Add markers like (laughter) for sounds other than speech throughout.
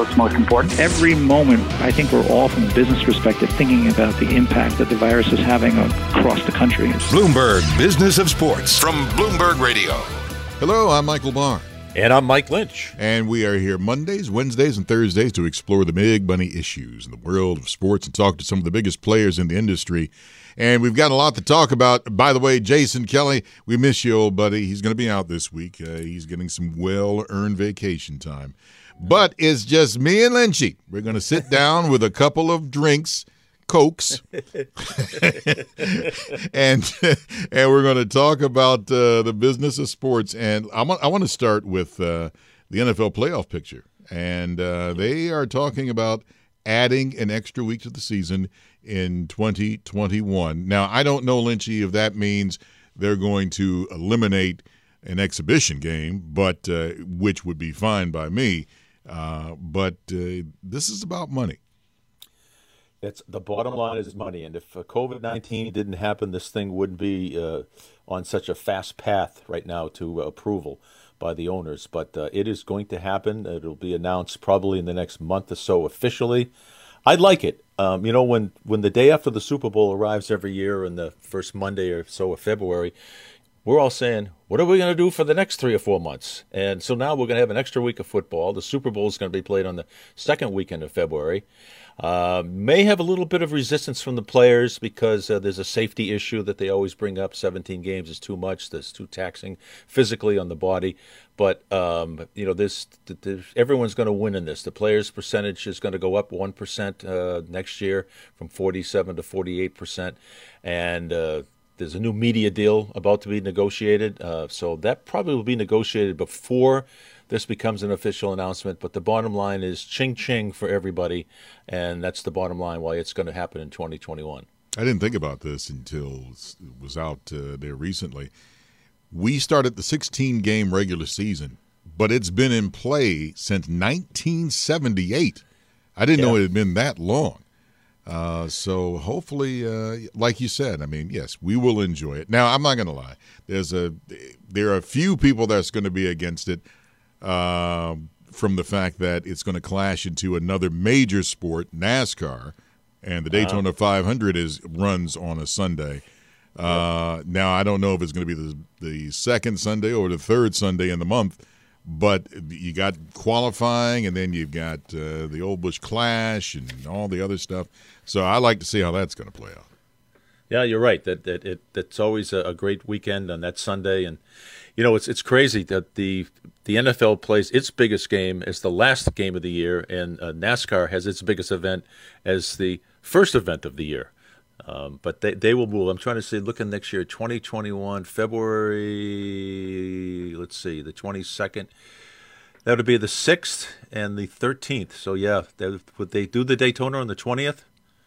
what's most important. Every moment, I think we're all, from a business perspective, thinking about the impact that the virus is having across the country. Bloomberg Business of Sports from Bloomberg Radio. Hello, I'm Michael Barr. And I'm Mike Lynch. And we are here Mondays, Wednesdays, and Thursdays to explore the big money issues in the world of sports and talk to some of the biggest players in the industry. And we've got a lot to talk about. By the way, Jason Kelly, we miss you, old buddy. He's going to be out this week. Uh, he's getting some well earned vacation time. But it's just me and Lynchy. We're going to sit (laughs) down with a couple of drinks, cokes, (laughs) and and we're going to talk about uh, the business of sports. And I want I want to start with uh, the NFL playoff picture. And uh, they are talking about adding an extra week to the season in 2021. Now I don't know, Lynchy, if that means they're going to eliminate an exhibition game, but uh, which would be fine by me. Uh, but uh, this is about money. It's the bottom line is money, and if uh, COVID nineteen didn't happen, this thing wouldn't be uh, on such a fast path right now to approval by the owners. But uh, it is going to happen. It'll be announced probably in the next month or so officially. I'd like it. Um, you know, when when the day after the Super Bowl arrives every year, in the first Monday or so of February, we're all saying, what are we going to do for the next three or four months? And so now we're going to have an extra week of football. The Super Bowl is going to be played on the second weekend of February. Uh, may have a little bit of resistance from the players because uh, there's a safety issue that they always bring up. 17 games is too much. That's too taxing physically on the body. But um, you know, this, this everyone's going to win in this. The players' percentage is going to go up one percent uh, next year from 47 to 48 percent, and uh, there's a new media deal about to be negotiated, uh, so that probably will be negotiated before this becomes an official announcement. But the bottom line is ching ching for everybody, and that's the bottom line why it's going to happen in 2021. I didn't think about this until it was out uh, there recently. We started the 16 game regular season, but it's been in play since 1978. I didn't yeah. know it had been that long. Uh, so hopefully, uh, like you said, I mean, yes, we will enjoy it. Now, I'm not going to lie. There's a there are a few people that's going to be against it uh, from the fact that it's going to clash into another major sport, NASCAR, and the Daytona uh-huh. 500 is runs on a Sunday. Uh, now, I don't know if it's going to be the the second Sunday or the third Sunday in the month but you got qualifying, and then you've got uh, the Old Busch Clash and all the other stuff. So I like to see how that's going to play out. Yeah, you're right. That that it that's always a, great weekend on that Sunday, and you know it's it's crazy that the the NFL plays its biggest game as the last game of the year, and uh, NASCAR has its biggest event as the first event of the year. Um, but they, they will move. I'm trying to see, looking next year, 2021, February, let's see, the 22nd. That would be the 6th and the 13th. So, yeah, they, would they do the Daytona on the 20th?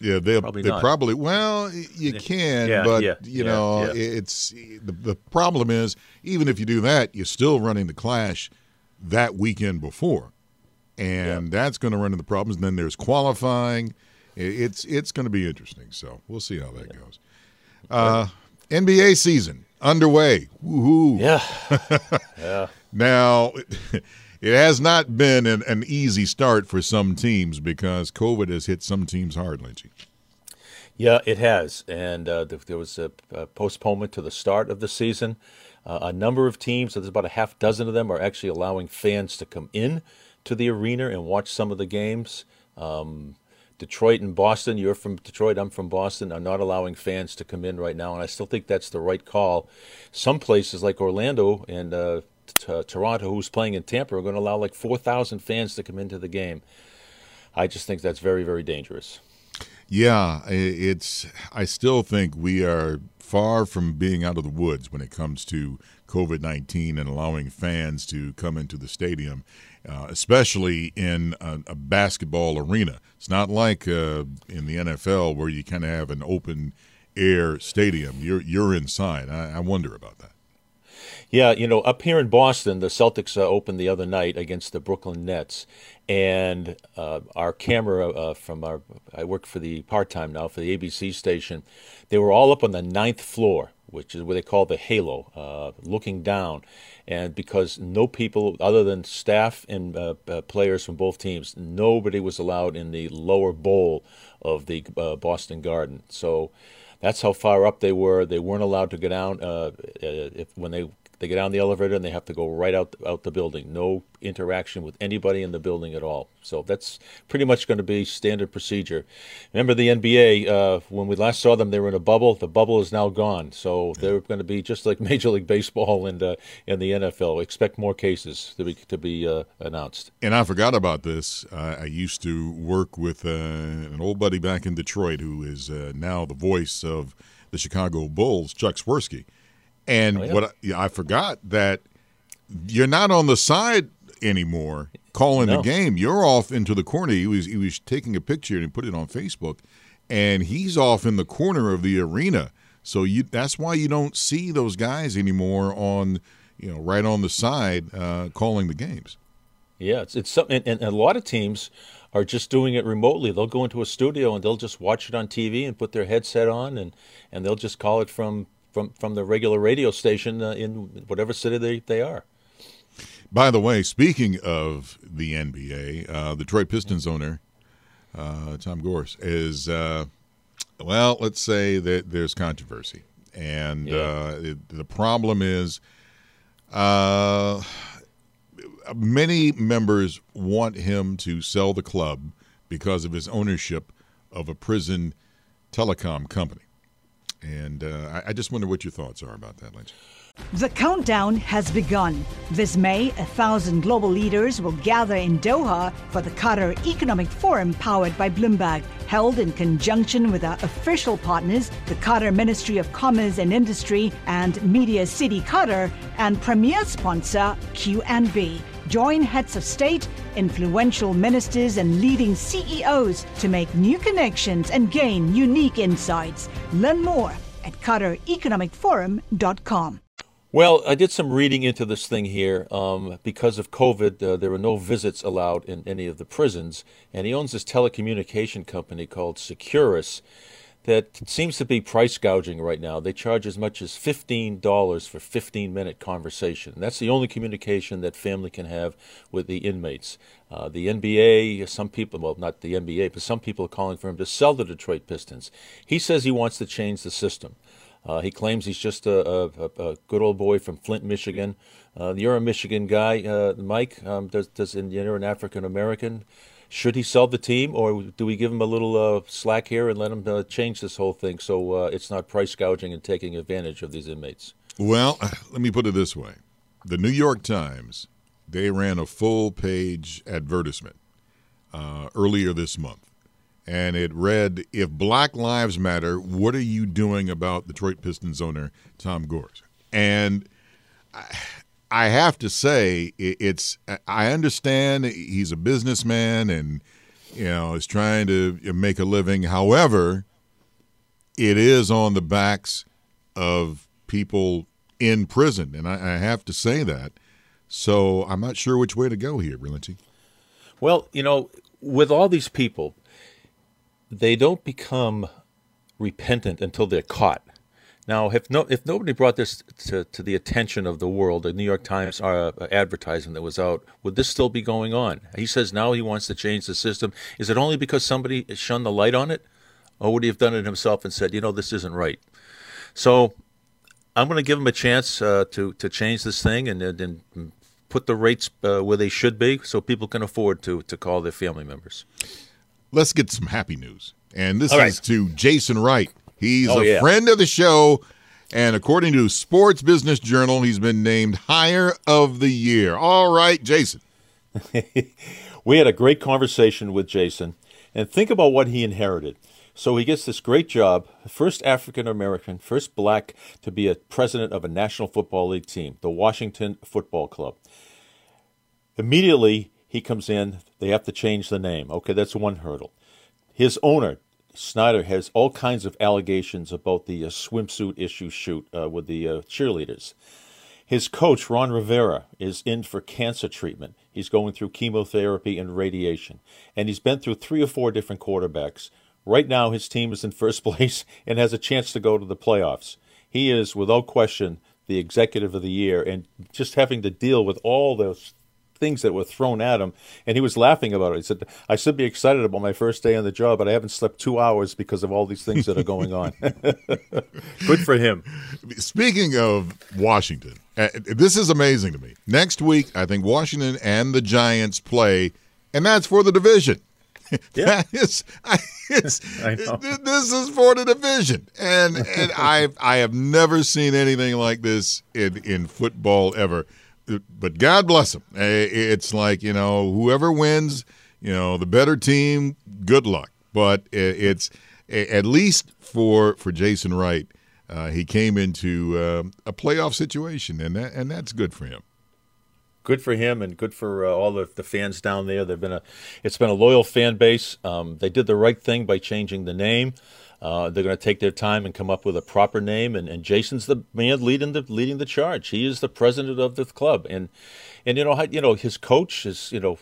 Yeah, they probably they probably well you can, yeah, but yeah, you yeah, know it's the the problem is even if you do that, you're still running the clash that weekend before, and that's going to run into problems. And then there's qualifying it's it's going to be interesting. So we'll see how that goes. Uh, NBA season underway. Woohoo! Yeah. (laughs) yeah. Now, it has not been an, an easy start for some teams because COVID has hit some teams hard, Lynchy. Yeah, it has, and uh, there was a, a, postponement to the start of the season. Uh, a number of teams, there's about a half dozen of them, are actually allowing fans to come in to the arena and watch some of the games. Um, Detroit and Boston, you're from Detroit, I'm from Boston, are not allowing fans to come in right now, and I still think that's the right call. Some places like Orlando and uh, Toronto, who's playing in Tampa, are going to allow like 4,000 fans to come into the game. I just think that's very, very dangerous. Yeah, it's. I still think we are far from being out of the woods when it comes to COVID 19 and allowing fans to come into the stadium, uh, especially in a, a, basketball arena. It's not like uh, in the NFL where you kind of have an open air stadium. You're, you're inside. I, I wonder about that. Yeah, you know, up here in Boston, the Celtics uh, opened the other night against the Brooklyn Nets, and uh, our camera uh, from our I work for the part time now for the ABC station. They were all up on the ninth floor, which is what they call the halo, uh, looking down, and because no people other than staff and uh, uh, players from both teams, nobody was allowed in the lower bowl of the Boston Garden. So that's how far up they were. They weren't allowed to go down uh, if when they they get on the elevator and they have to go right out out the building. No interaction with anybody in the building at all. So that's pretty much going to be standard procedure. Remember the NBA uh, when we last saw them, they were in a bubble. The bubble is now gone. So they're going to be just like (laughs) Major League Baseball and uh, and the NFL. Expect more cases to be to be uh, announced. And I forgot about this. I used to work with uh, an old buddy back in Detroit who is uh, now the voice of the Chicago Bulls, Chuck Swirsky and oh, yeah. what I, yeah, I, forgot that you're not on the side anymore calling no. the game. You're off into the corner. He was he was taking a picture and he put it on Facebook, and he's off in the corner of the arena. So you that's why you don't see those guys anymore on you know right on the side uh, calling the games. Yeah, it's it's something, and, and a lot of teams are just doing it remotely. They'll go into a studio and they'll just watch it on TV and put their headset on and and they'll just call it from from from the regular radio station uh, in whatever city they, they are. By the way, speaking of the NBA, uh, the Detroit Pistons owner uh, Tom Gores is uh, well. Let's say that there's controversy, and yeah. Uh, it, the problem is uh, many members want him to sell the club because of his ownership of a prison telecom company. And uh, I, I, just wonder what your thoughts are about that, Lynch. The countdown has begun. This May, a thousand global leaders will gather in Doha for the Qatar Economic Forum powered by Bloomberg, held in conjunction with our official partners, the Qatar Ministry of Commerce and Industry and Media City Qatar, and premier sponsor QNB. Join heads of state, influential ministers, and leading CEOs to make new connections and gain unique insights. Learn more at QatarEconomicForum.com. Well, I did some reading into this thing here. Um, because of COVID, uh, there were no visits allowed in any of the prisons, and he owns this telecommunication company called Securus that seems to be price gouging right now. They charge as much as $15 for 15 minute conversation. And that's the only communication that family can have with the inmates. Uh, the NBA, some people, well, not the NBA, but some people are calling for him to sell the Detroit Pistons. He says he wants to change the system. Uh, he claims he's just a, a, a, good old boy from Flint, Michigan. Uh, you're a Michigan guy, uh, Mike. Um, does, does, you're an African American. Should he sell the team, or do we give him a little uh, slack here and let him uh, change this whole thing so uh, it's not price gouging and taking advantage of these inmates? Well, let me put it this way: the New York Times they ran a full page advertisement uh, earlier this month, and it read, "If Black Lives Matter, what are you doing about Detroit Pistons owner Tom Gores?" And I, I have to say, it's. I understand he's a businessman and you know is trying to uh, make a living. However, it is on the backs of people in prison, and I, I have to say that. So I'm not sure which way to go here, Relenty. Well, you know, with all these people, they don't become repentant until they're caught. Now, if no, if nobody brought this to, to the attention of the world, the New York Times uh, advertisement that was out, would this still be going on? He says now he wants to change the system. Is it only because somebody shone the light on it, or would he have done it himself and said, you know, this isn't right? So, I'm going to give him a chance uh, to to change this thing and and put the rates uh, where they should be, so people can afford to to call their family members. Let's get some happy news, and this is to Jason Wright. He's Oh, a yeah. friend of the show, and according to Sports Business Journal, he's been named Hire of the Year. All right, Jason. (laughs) we had a great conversation with Jason, and think about what he inherited. So he gets this great job, first African American, first black to be a president of a National Football League team, the Washington Football Club. Immediately, he comes in, they have to change the name. Okay, that's one hurdle. His owner, Snyder, has all kinds of allegations about the uh, swimsuit issue shoot uh, with the uh, cheerleaders. His coach, Ron Rivera, is in for cancer treatment. He's going through chemotherapy and radiation. And he's been through three or four different quarterbacks. Right now, his team is in first (laughs) place and has a chance to go to the playoffs. He is, without question, the executive of the year. And just having to deal with all those things that were thrown at him. And he was laughing about it. He said, I should be excited about my first day on the job, but I haven't slept two hours because of all these things that are going on. (laughs) Good for him. Speaking of Washington, uh, this is amazing to me. Next week, I think Washington and the Giants play, and that's for the division. (laughs) Yeah. that is, I, it's, (laughs) I know. This is for the division, and and I I have never seen anything like this in in football ever. But God bless them. It's like you know whoever wins, you know the better team. Good luck. But it's at least for for Jason Wright. Uh, he came into um a playoff situation, and that and that's good for him. good for him and good for uh, all the, the fans down there. They've been a, it's been a loyal fan base. Um, they did the right thing by changing the name. Uh, they're going to take their time and come up with a proper name. And, and Jason's the man leading the leading the charge. He is the president of the club. And and you know you know his coach is you know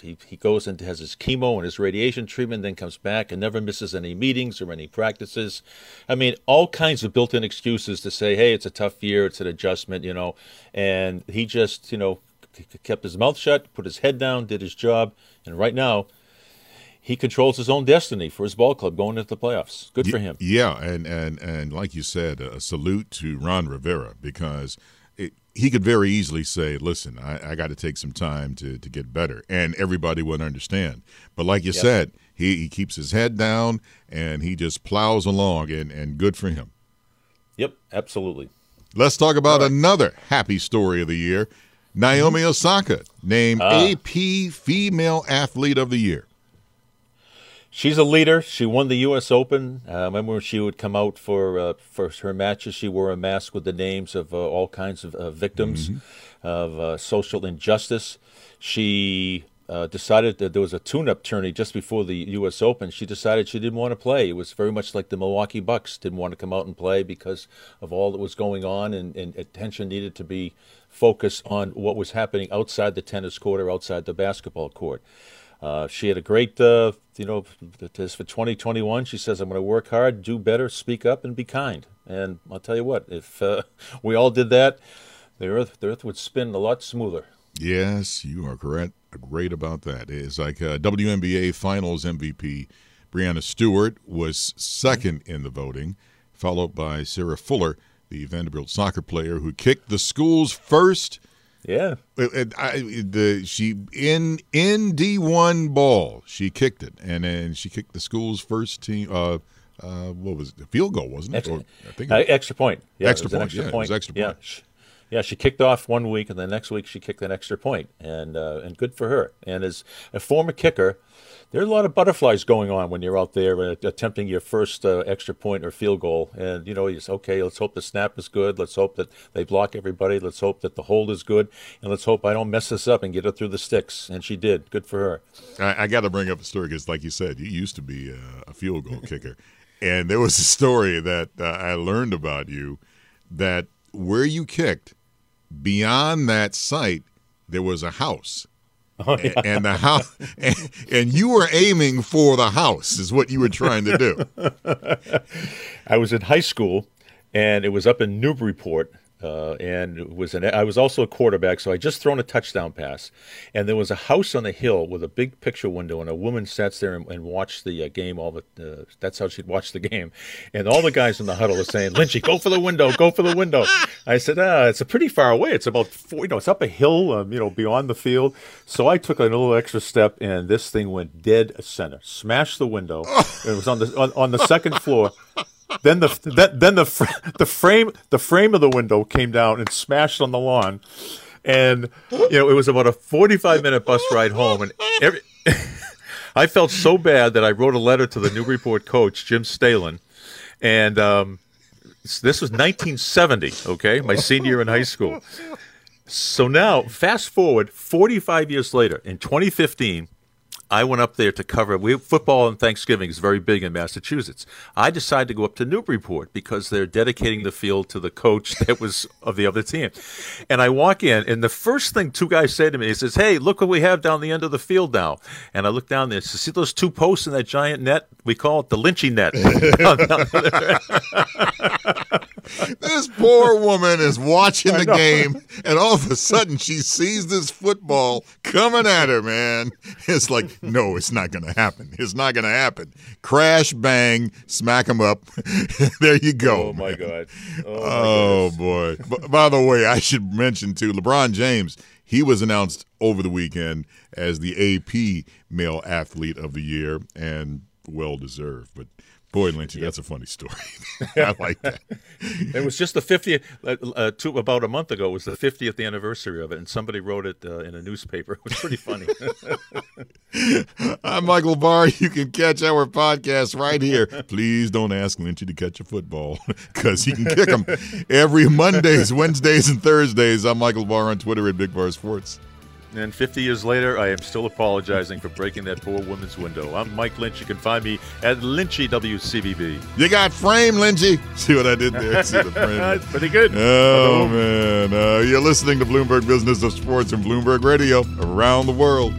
he he goes and has his chemo and his radiation treatment, then comes back and never misses any meetings or any practices. I mean, all kinds of built-in excuses to say, hey, it's a tough year, it's an adjustment, you know. And he just you know kept his mouth shut, put his head down, did his job, and right now he controls his own destiny for his ball club going into the playoffs. Good for him. Yeah, and and and like you said, a salute to Ron Rivera because it, he could very easily say, "Listen, I, I got to take some time to to get better," and everybody would understand. But like you said, he, he keeps his head down and he just plows along, and and good for him. Yep, absolutely. Let's talk about another happy story of the year. Naomi Osaka named Ah. AP Female Athlete of the Year. She's a leader. She won the U.S. Open. Uh, remember when she would come out for uh, for her matches? She wore a mask with the names of uh, all kinds of uh, victims of uh, social injustice. She uh, decided that there was a tune-up tourney just before the U.S. Open. She decided she didn't want to play. It was very much like the Milwaukee Bucks didn't want to come out and play because of all that was going on, and, and attention needed to be focused on what was happening outside the tennis court or outside the basketball court. Uh, she had a great, uh, you know, this for 2021. She says, "I'm going to work hard, do better, speak up, and be kind." And I'll tell you what, if uh, (laughs) we all did that, the earth, the earth would spin a lot smoother. Yes, you are correct. Great about that. It's like uh, WNBA Finals MVP Breanna Stewart was second in the voting, followed by Sarah Fuller, the Vanderbilt soccer player who kicked the school's first. Yeah, it- I, the she in in D one ball she kicked it, and then she kicked the school's first team. Uh, uh, what was it? The field goal, wasn't it? Extra, Or, I think uh, it was- extra point. Yeah, extra point. extra yeah, it point. was extra point. she, yeah, she kicked off one week, and the next week she kicked an extra point, and uh, and good for her. And as a former kicker, there are a lot of butterflies going on when you're out there uh, attempting your first uh, extra point or field goal. And you know, you say, okay, let's hope the snap is good. Let's hope that they block everybody. Let's hope that the hold is good, and let's hope I don't mess this up and get it through the sticks. And she did. Good for her. I, I got to bring up a story because, like you said, you used to be a, a field goal kicker, (laughs) and there was a story that uh, I learned about you that where you kicked, beyond that site, there was a house. (laughs) Oh, A- and the house, (laughs) and, and you were aiming for the house, is what you were trying to do. (laughs) I was in high school, and it was up in Newburyport. Uh, and was an, I was also a quarterback, so I just thrown a touchdown pass, and there was a house on the hill with a big picture window, and a woman sat there and, and watched the uh, game. All the uh, that's how she'd watch the game, and all the guys in the huddle were saying, "Lynchy, go for the window, go for the window." I said, "Ah, it's a pretty far away. It's about four, you know, it's up a hill, um, you know, beyond the field." So I took a little extra step, and this thing went dead center, smashed the window. it was on the on, on the second floor then the then, then the the frame the frame of the window came down and smashed on the lawn, and you know it was about a forty five minute bus ride home, and every. (laughs) I felt so bad that I wrote a letter to the Newburyport coach Jim Stalen, and um, this was 1970. Okay, my senior year in high school. So now, fast forward 45 years later, in 2015, I went up there to cover. We football and Thanksgiving is very big in Massachusetts. I decided to go up to Newburyport because they're dedicating the field to the coach (laughs) that was of the other team. And I walk in, and the first thing two guys say to me he says, "Hey, look what we have down the end of the field now." And I look down there, so see those two posts in that giant net? We call it the lynchy net. (laughs) (laughs) this poor woman is watching the game, and all of a sudden she sees this football coming at her. Man, it's like no, it's not going to happen. It's not going to happen. Crash, bang, smack him up. (laughs) there you go. Oh, my God. Oh, oh boy. by the way, I should mention, too, LeBron James, he was announced over the weekend as the AP Male Athlete of the Year and well deserved. But Boy, Lynchy, that's a funny story. (laughs) I like that. (laughs) it was just the 50th, uh, uh, two, about a month ago, it was the 50th anniversary of it, and somebody wrote it uh, in a newspaper. (laughs) It was pretty funny. I'm Michael Barr. You can catch our podcast right here. Please don't ask Lynchy to catch a football because he can kick them every Mondays, Wednesdays, and Thursdays. I'm Michael Barr on Twitter at Big Bar Sports. And 50 years later, I am still apologizing for breaking that poor woman's window. I'm Mike Lynch. You can find me at Lynchy WCVB. You got frame, Lynchy. (laughs) See what I did there? See the frame. (laughs) Pretty good. Oh, man. Uh, you're listening to Bloomberg Business of Sports and Bloomberg Radio around the world.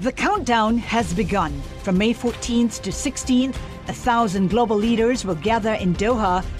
The countdown has begun. From May 14th to 16th, a thousand global leaders will gather in Doha